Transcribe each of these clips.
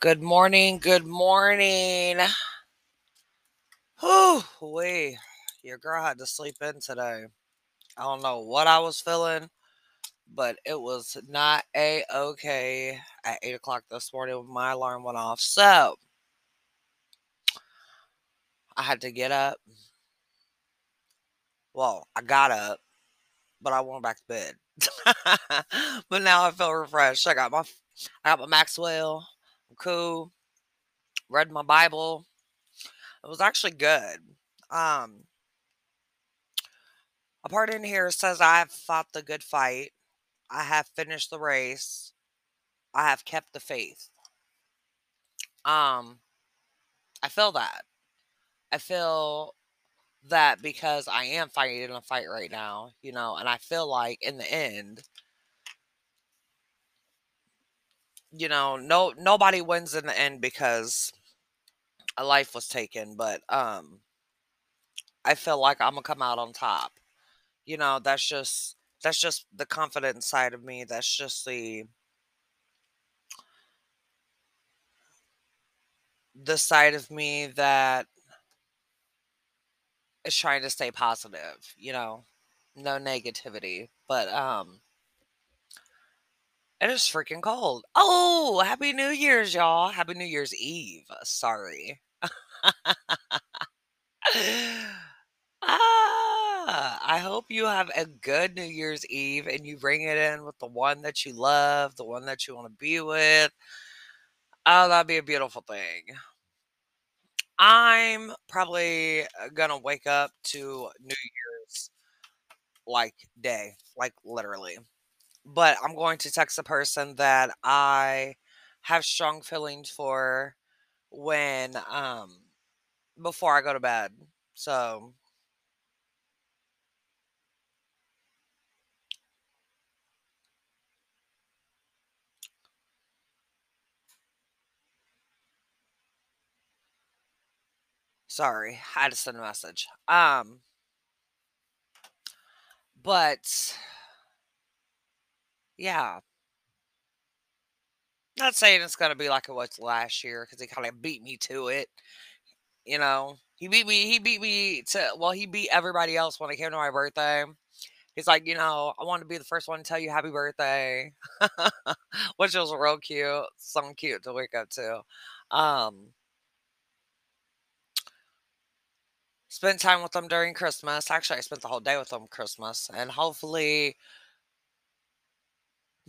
Good morning. Good morning. Whew, wait. Your girl had to sleep in today. I don't know what I was feeling, but it was not a okay at eight o'clock this morning when my alarm went off. So I had to get up. Well, I got up, but I went back to bed. but now I feel refreshed. I got my I got my Maxwell. Cool. Read my Bible. It was actually good. Um a part in here says I have fought the good fight. I have finished the race. I have kept the faith. Um I feel that. I feel that because I am fighting in a fight right now, you know, and I feel like in the end, you know, no nobody wins in the end because a life was taken, but um I feel like I'm gonna come out on top. You know, that's just that's just the confident side of me. That's just the the side of me that is trying to stay positive, you know, no negativity. But um it is freaking cold. Oh, happy New Year's, y'all. Happy New Year's Eve. Sorry. ah, I hope you have a good New Year's Eve and you bring it in with the one that you love, the one that you want to be with. Oh, that'd be a beautiful thing. I'm probably uh, gonna wake up to New Year's like day, like literally. But I'm going to text a person that I have strong feelings for when um before I go to bed. So sorry, I had to send a message. Um but yeah. Not saying it's gonna be like it was last year because he kind of beat me to it. You know, he beat me. He beat me to. Well, he beat everybody else when it came to my birthday. He's like, you know, I want to be the first one to tell you happy birthday, which was real cute. Something cute to wake up to. Um, spent time with them during Christmas. Actually, I spent the whole day with them Christmas, and hopefully,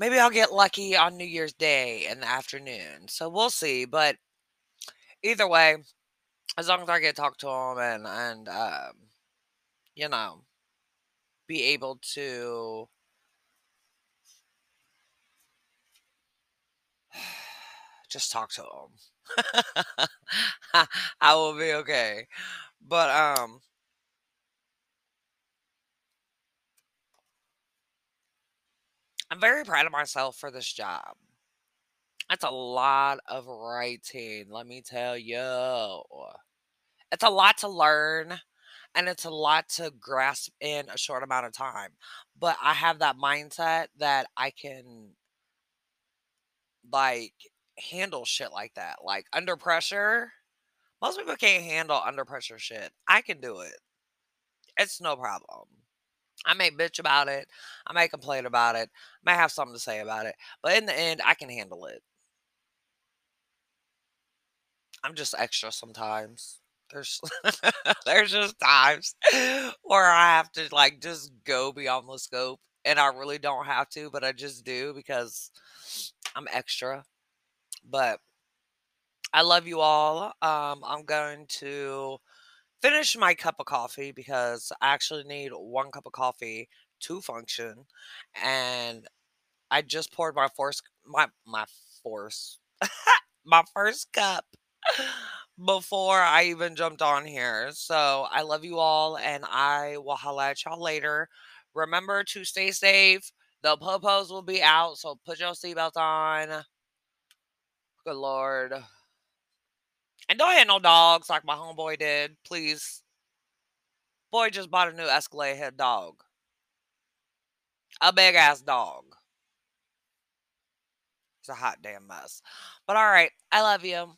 maybe I'll get lucky on New Year's Day in the afternoon. So we'll see. But either way, as long as I get to talk to them and and um, you know, be able to just talk to them, I will be okay. But um I'm very proud of myself for this job. That's a lot of writing, let me tell you. It's a lot to learn and it's a lot to grasp in a short amount of time. But I have that mindset that I can like handle shit like that. Like under pressure, most people can't handle under pressure shit. I can do it. It's no problem. I may bitch about it. I may complain about it. I may have something to say about it. But in the end, I can handle it. I'm just extra sometimes. There's there's just times where I have to like just go beyond the scope and I really don't have to, but I just do because I'm extra. But I love you all. Um, I'm going to finish my cup of coffee because I actually need one cup of coffee to function. And I just poured my first my my force my first cup before I even jumped on here. So I love you all and I will holla at y'all later. Remember to stay safe. The popos will be out, so put your seatbelt on. Good lord. And don't hit no dogs like my homeboy did, please. Boy just bought a new Escalade head dog. A big ass dog. It's a hot damn mess. But all right, I love you.